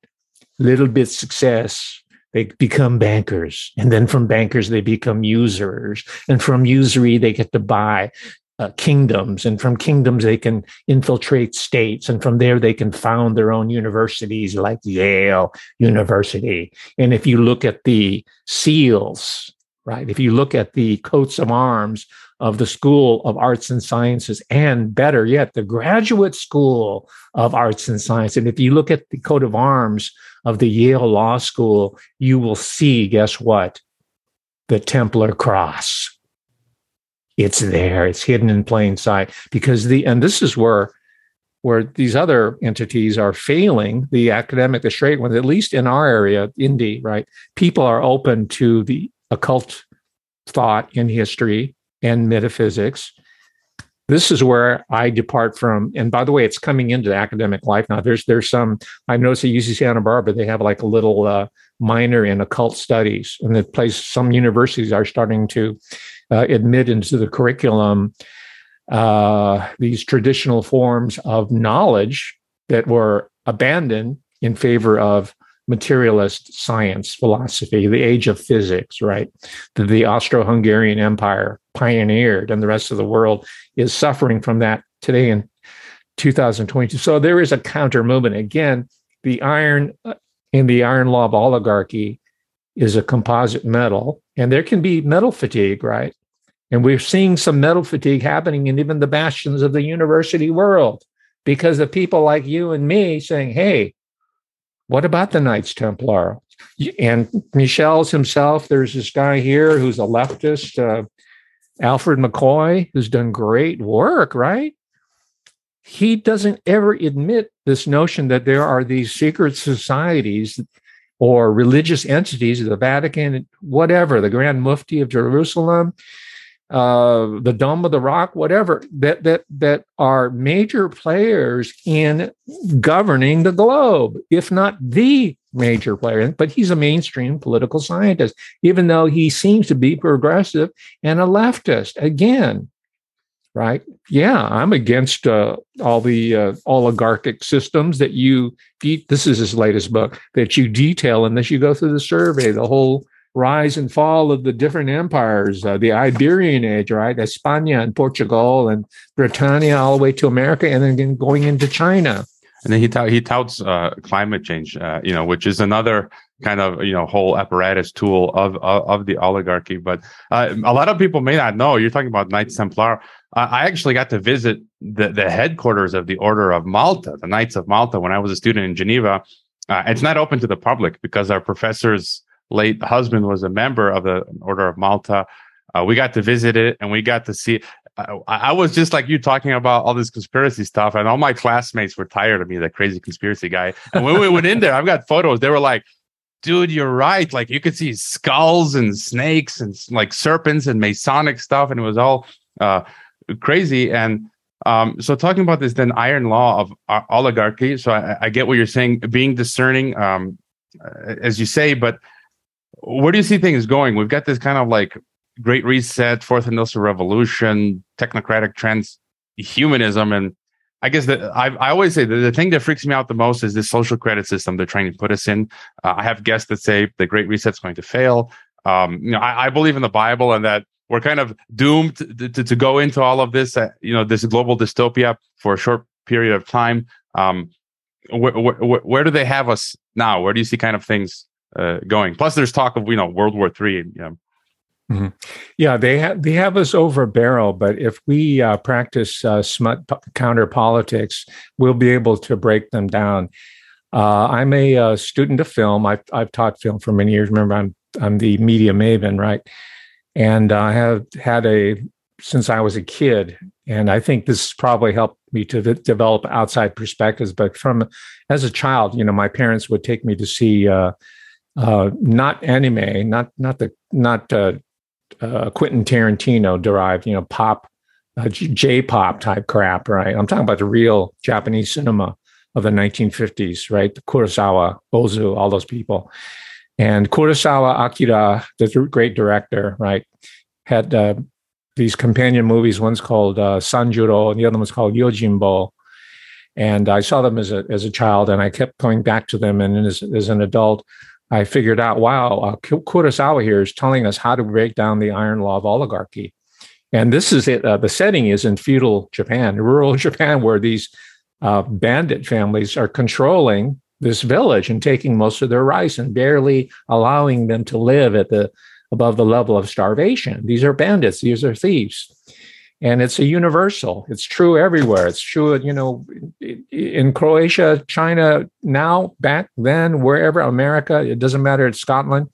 Little bit success, they become bankers. And then from bankers, they become usurers. And from usury, they get to buy uh, kingdoms. And from kingdoms, they can infiltrate states. And from there, they can found their own universities like Yale University. And if you look at the seals right? If you look at the coats of arms of the School of Arts and Sciences, and better yet, the Graduate School of Arts and Science. And if you look at the coat of arms of the Yale Law School, you will see, guess what? The Templar Cross. It's there. It's hidden in plain sight because the, and this is where, where these other entities are failing the academic, the straight ones, at least in our area, Indy, right? People are open to the occult thought in history and metaphysics. This is where I depart from. And by the way, it's coming into academic life now. There's there's some I noticed at UC Santa Barbara they have like a little uh, minor in occult studies, and the place some universities are starting to uh, admit into the curriculum uh, these traditional forms of knowledge that were abandoned in favor of materialist science philosophy, the age of physics, right? That the Austro Hungarian Empire pioneered and the rest of the world is suffering from that today in 2022. So there is a counter movement. Again, the iron uh, in the iron law of oligarchy is a composite metal, and there can be metal fatigue, right? And we're seeing some metal fatigue happening in even the bastions of the university world because of people like you and me saying, hey, what about the Knights Templar? And Michels himself, there's this guy here who's a leftist, uh, Alfred McCoy, who's done great work, right? He doesn't ever admit this notion that there are these secret societies or religious entities, the Vatican, whatever, the Grand Mufti of Jerusalem, uh, the Dome of the Rock, whatever, that that that are major players in governing the globe, if not the major player. But he's a mainstream political scientist, even though he seems to be progressive and a leftist. Again, right? Yeah, I'm against uh, all the uh, oligarchic systems that you. This is his latest book that you detail, and as you go through the survey, the whole rise and fall of the different empires, uh, the Iberian Age, right? España and Portugal and Britannia all the way to America, and then going into China. And then he tout, he touts uh, climate change, uh, you know, which is another kind of you know whole apparatus tool of of, of the oligarchy. But uh, a lot of people may not know. You're talking about Knights Templar. I actually got to visit the the headquarters of the Order of Malta, the Knights of Malta, when I was a student in Geneva. Uh, it's not open to the public because our professors late husband was a member of the Order of Malta. Uh, we got to visit it and we got to see. I, I, was just like you talking about all this conspiracy stuff, and all my classmates were tired of me, that crazy conspiracy guy. And when we went in there, I've got photos. They were like, "Dude, you're right. Like you could see skulls and snakes and like serpents and Masonic stuff, and it was all uh, crazy." And um, so, talking about this then iron law of uh, oligarchy. So I, I, get what you're saying, being discerning, um, as you say, but where do you see things going? We've got this kind of like great reset, fourth industrial revolution, technocratic transhumanism, and I guess that I, I always say that the thing that freaks me out the most is this social credit system they're trying to put us in. Uh, I have guests that say the Great Reset's going to fail. Um, you know, I, I, believe in the Bible and that we're kind of doomed to, to, to go into all of this, uh, you know, this global dystopia for a short period of time. Um, where, where, where do they have us now? Where do you see kind of things uh, going. Plus, there's talk of you know World War Three. Yeah. Mm-hmm. Yeah, they have they have us over barrel, but if we uh, practice uh, smut p- counter politics, we'll be able to break them down. Uh, I'm a uh, student of film. I've I've taught film for many years. Remember, I'm I'm the media maven, right? And I have had a since I was a kid, and I think this probably helped me to v- develop outside perspectives. But from as a child, you know, my parents would take me to see uh, not anime, not not the not uh, uh, Quentin Tarantino derived, you know, pop, uh, J-pop type crap, right? I'm talking about the real Japanese cinema of the 1950s, right? The Kurosawa, Ozu, all those people, and Kurosawa Akira, the great director, right, had uh, these companion movies. One's called uh, Sanjuro, and the other one's called Yojimbo. And I saw them as a as a child, and I kept going back to them. And as, as an adult, I figured out, wow, uh, Kurosawa here is telling us how to break down the iron law of oligarchy. And this is it. Uh, the setting is in feudal Japan, rural Japan, where these uh, bandit families are controlling this village and taking most of their rice and barely allowing them to live at the above the level of starvation. These are bandits, these are thieves. And it's a universal. It's true everywhere. It's true, you know, in Croatia, China, now, back then, wherever, America, it doesn't matter, it's Scotland,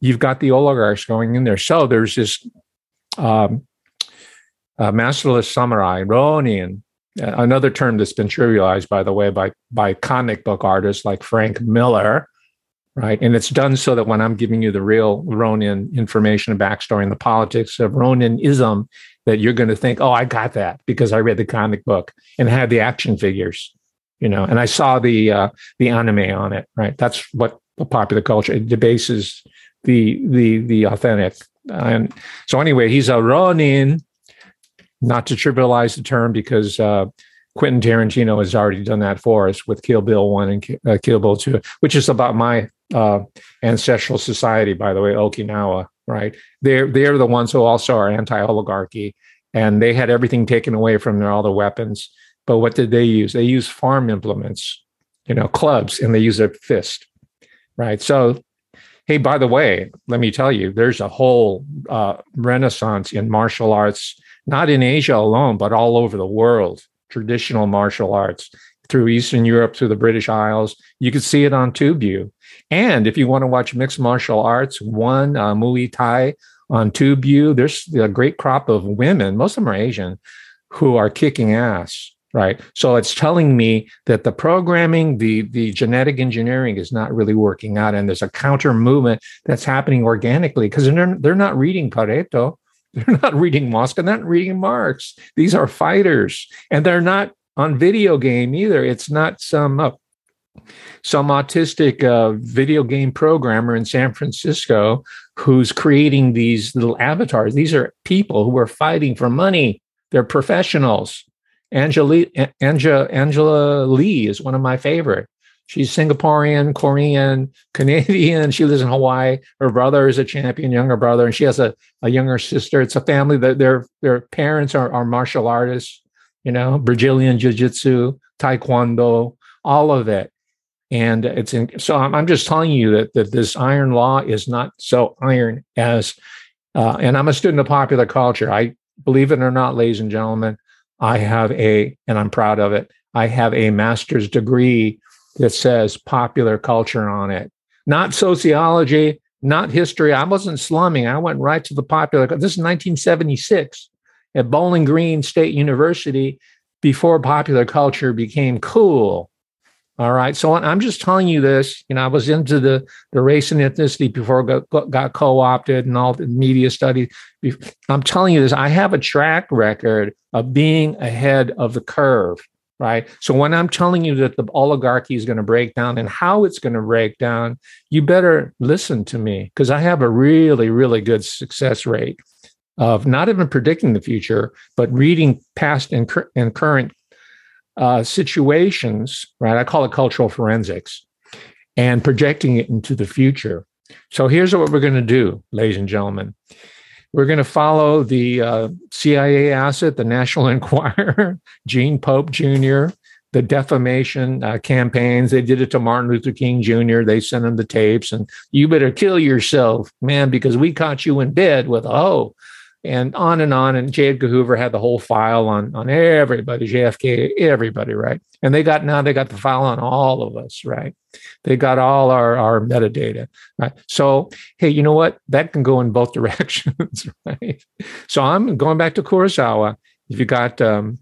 you've got the oligarchs going in there. So there's this um, uh, masterless samurai, Ronin, another term that's been trivialized, by the way, by, by comic book artists like Frank Miller, right? And it's done so that when I'm giving you the real Ronin information and backstory and the politics of Roninism, that you're going to think, oh, I got that because I read the comic book and had the action figures, you know, and I saw the uh, the anime on it, right? That's what the popular culture it debases the the the authentic. And so anyway, he's a Ronin, not to trivialize the term because uh, Quentin Tarantino has already done that for us with Kill Bill One and uh, Kill Bill Two, which is about my uh, ancestral society, by the way, Okinawa. Right? They're they're the ones who also are anti-oligarchy, and they had everything taken away from them, all the weapons. But what did they use? They used farm implements, you know, clubs, and they use a fist. Right? So hey, by the way, let me tell you, there's a whole uh, renaissance in martial arts, not in Asia alone, but all over the world. Traditional martial arts through Eastern Europe, through the British Isles. You can see it on TubeView. And if you want to watch mixed martial arts, one uh, Muay Thai on TubeView, there's a great crop of women, most of them are Asian, who are kicking ass. Right. So it's telling me that the programming, the, the genetic engineering is not really working out. And there's a counter movement that's happening organically because they're, they're not reading Pareto. They're not reading Mosca. They're not reading Marx. These are fighters and they're not on video game either. It's not some uh, some autistic uh, video game programmer in San Francisco who's creating these little avatars. These are people who are fighting for money. They're professionals. Angela, Angela, Angela Lee is one of my favorite. She's Singaporean, Korean, Canadian. She lives in Hawaii. Her brother is a champion, younger brother, and she has a, a younger sister. It's a family that their their parents are, are martial artists you know, Brazilian Jiu Jitsu, Taekwondo, all of it. And it's in, so I'm, I'm, just telling you that, that this iron law is not so iron as, uh, and I'm a student of popular culture. I believe it or not, ladies and gentlemen, I have a, and I'm proud of it, I have a master's degree that says popular culture on it, not sociology, not history. I wasn't slumming. I went right to the popular. This is 1976 at Bowling Green State University before popular culture became cool. All right. So I'm just telling you this. You know, I was into the, the race and ethnicity before it got, got co opted and all the media studies. I'm telling you this. I have a track record of being ahead of the curve. Right. So when I'm telling you that the oligarchy is going to break down and how it's going to break down, you better listen to me because I have a really, really good success rate of not even predicting the future, but reading past and, cur- and current uh, situations, right? I call it cultural forensics and projecting it into the future. So here's what we're going to do, ladies and gentlemen. We're going to follow the uh, CIA asset, the National Enquirer, Gene Pope Jr., the defamation uh, campaigns. They did it to Martin Luther King Jr. They sent him the tapes, and you better kill yourself, man, because we caught you in bed with a hoe and on and on. And J. Edgar Hoover had the whole file on on everybody, JFK, everybody, right? And they got now they got the file on all of us, right? They got all our our metadata, right? So hey, you know what? That can go in both directions, right? So I'm going back to Kurosawa. If you got um,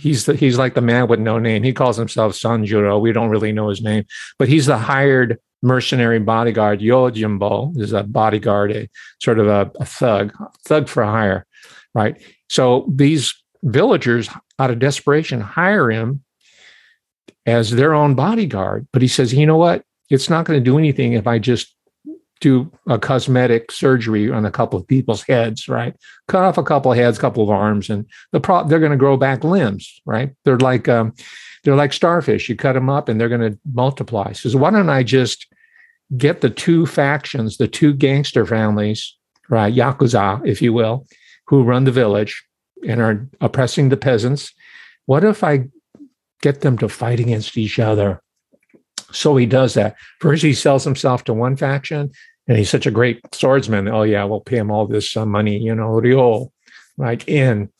he's the, he's like the man with no name. He calls himself Sanjuro. We don't really know his name, but he's the hired mercenary bodyguard Yojimbo is a bodyguard, a sort of a, a thug, thug for hire, right? So these villagers, out of desperation, hire him as their own bodyguard. But he says, you know what? It's not going to do anything if I just do a cosmetic surgery on a couple of people's heads, right? Cut off a couple of heads, a couple of arms, and the pro- they're going to grow back limbs, right? They're like um, they're like starfish. You cut them up and they're going to multiply. So why don't I just get the two factions, the two gangster families, right, yakuza, if you will, who run the village and are oppressing the peasants? What if I get them to fight against each other? So he does that. First, he sells himself to one faction, and he's such a great swordsman. Oh yeah, we'll pay him all this uh, money, you know, real, right in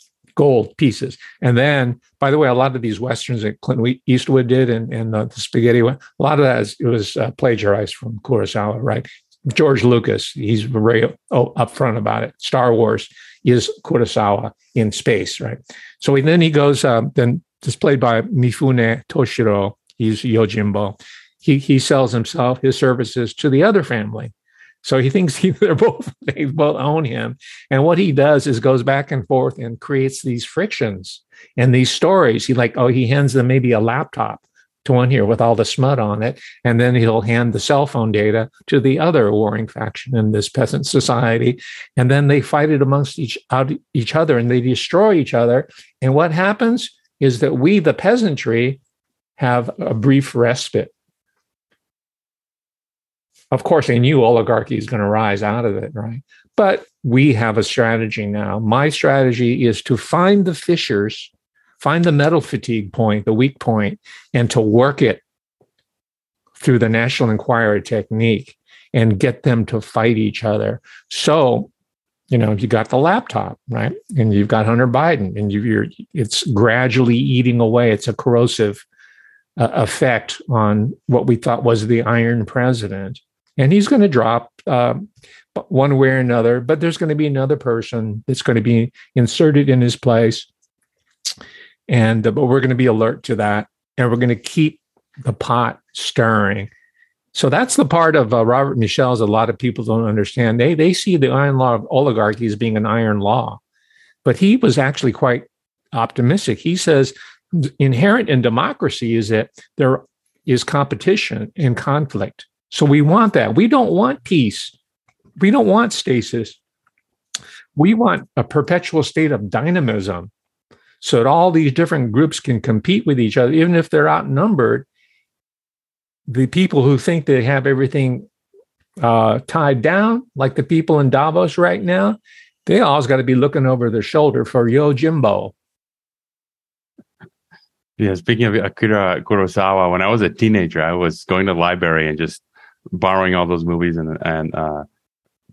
gold pieces. And then, by the way, a lot of these westerns that Clint Eastwood did and, the spaghetti, one, a lot of that is, it was uh, plagiarized from Kurosawa, right? George Lucas, he's very oh, upfront about it. Star Wars is Kurosawa in space, right? So he, then he goes, uh, then displayed by Mifune Toshiro, he's Yojimbo. He, he sells himself, his services to the other family. So he thinks he, they're both they both own him, and what he does is goes back and forth and creates these frictions and these stories. He like oh he hands them maybe a laptop to one here with all the smut on it, and then he'll hand the cell phone data to the other warring faction in this peasant society, and then they fight it amongst each out, each other and they destroy each other. And what happens is that we the peasantry have a brief respite of course, a new oligarchy is going to rise out of it, right? But we have a strategy now. My strategy is to find the fissures, find the metal fatigue point, the weak point, and to work it through the National Enquirer technique and get them to fight each other. So, you know, you got the laptop, right? And you've got Hunter Biden, and you, are it's gradually eating away. It's a corrosive uh, effect on what we thought was the iron president and he's going to drop uh, one way or another but there's going to be another person that's going to be inserted in his place. And uh, but we're going to be alert to that and we're going to keep the pot stirring. So that's the part of uh, Robert Michels' a lot of people don't understand. They they see the iron law of oligarchy as being an iron law. But he was actually quite optimistic. He says inherent in democracy is that there is competition and conflict so we want that. We don't want peace. We don't want stasis. We want a perpetual state of dynamism so that all these different groups can compete with each other, even if they're outnumbered. The people who think they have everything uh, tied down, like the people in Davos right now, they always got to be looking over their shoulder for Yojimbo. Yeah, speaking of Akira Kurosawa, when I was a teenager, I was going to the library and just borrowing all those movies and and uh,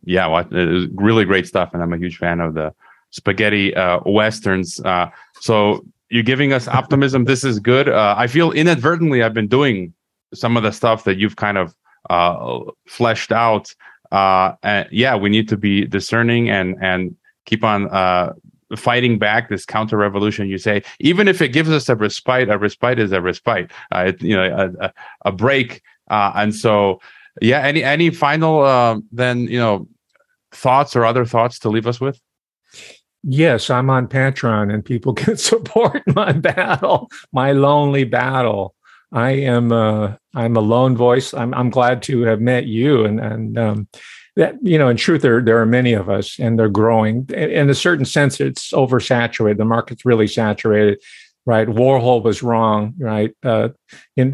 yeah, it was really great stuff. And I'm a huge fan of the spaghetti uh, westerns. Uh, so you're giving us optimism. this is good. Uh, I feel inadvertently I've been doing some of the stuff that you've kind of uh, fleshed out. Uh, and yeah, we need to be discerning and and keep on uh, fighting back this counter revolution. You say even if it gives us a respite, a respite is a respite. Uh, it, you know, a, a break. Uh, and so yeah any any final uh, then you know thoughts or other thoughts to leave us with? Yes i'm on patreon and people can support my battle my lonely battle. I am uh i'm a lone voice. I'm i'm glad to have met you and and um that you know in truth there there are many of us and they're growing. In a certain sense it's oversaturated. The market's really saturated right? Warhol was wrong right? Uh in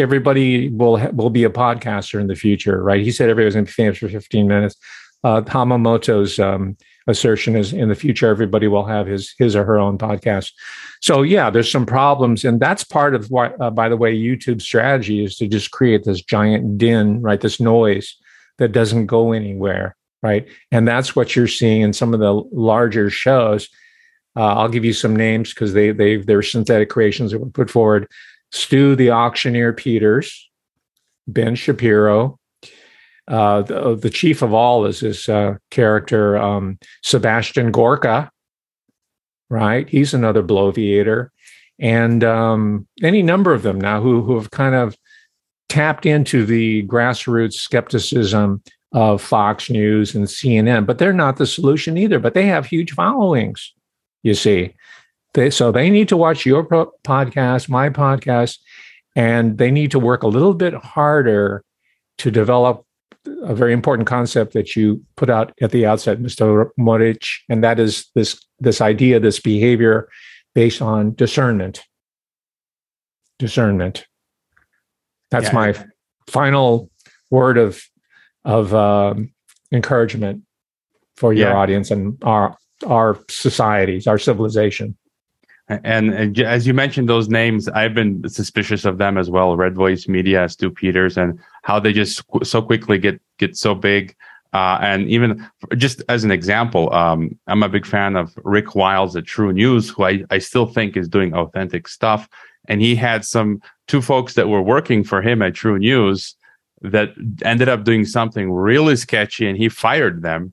everybody will will be a podcaster in the future, right? He said everybody was going to be famous for 15 minutes. Uh, Hamamoto's um, assertion is in the future everybody will have his his or her own podcast. So yeah, there's some problems, and that's part of why. Uh, by the way, YouTube's strategy is to just create this giant din, right? This noise that doesn't go anywhere, right? And that's what you're seeing in some of the larger shows. Uh, I'll give you some names because they they they're synthetic creations that were put forward. Stew the Auctioneer Peters, Ben Shapiro. Uh, the, the, chief of all is this uh, character, um, Sebastian Gorka, right? He's another bloviator. And um, any number of them now who, who have kind of tapped into the grassroots skepticism of Fox News and CNN, but they're not the solution either. But they have huge followings, you see. They, so they need to watch your pro- podcast, my podcast, and they need to work a little bit harder to develop a very important concept that you put out at the outset, Mr. Moric, and that is this this idea, this behavior based on discernment. Discernment. That's yeah. my final word of of um, encouragement for your yeah. audience and our our societies, our civilization. And, and, as you mentioned those names, I've been suspicious of them as well. Red Voice Media, Stew Peters, and how they just so quickly get get so big. Uh, and even just as an example, um, I'm a big fan of Rick Wiles at True News, who I, I still think is doing authentic stuff. And he had some two folks that were working for him at True News that ended up doing something really sketchy, and he fired them.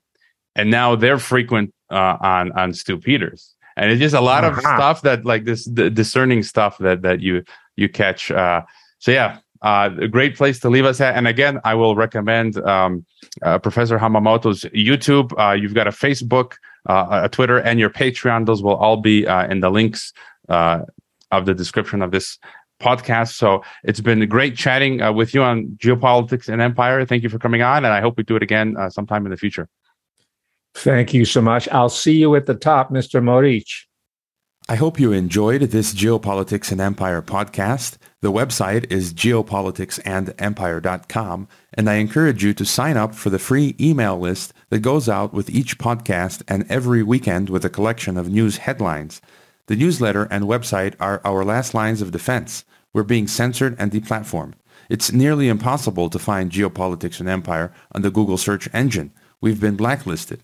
And now they're frequent uh, on on Stew Peters and it's just a lot uh-huh. of stuff that like this discerning stuff that that you you catch uh so yeah uh, a great place to leave us at. And again, I will recommend um, uh, Professor Hamamoto's YouTube. Uh, you've got a Facebook, uh, a Twitter, and your Patreon. Those will all be uh, in the links uh, of the description of this podcast. So it's been great chatting with you on geopolitics and empire. Thank you for coming on, and I hope we do it again sometime in the future. Thank you so much. I'll see you at the top, Mr. Moric. I hope you enjoyed this Geopolitics and Empire podcast. The website is geopoliticsandempire.com, and I encourage you to sign up for the free email list that goes out with each podcast and every weekend with a collection of news headlines. The newsletter and website are our last lines of defense. We're being censored and deplatformed. It's nearly impossible to find Geopolitics and Empire on the Google search engine. We've been blacklisted.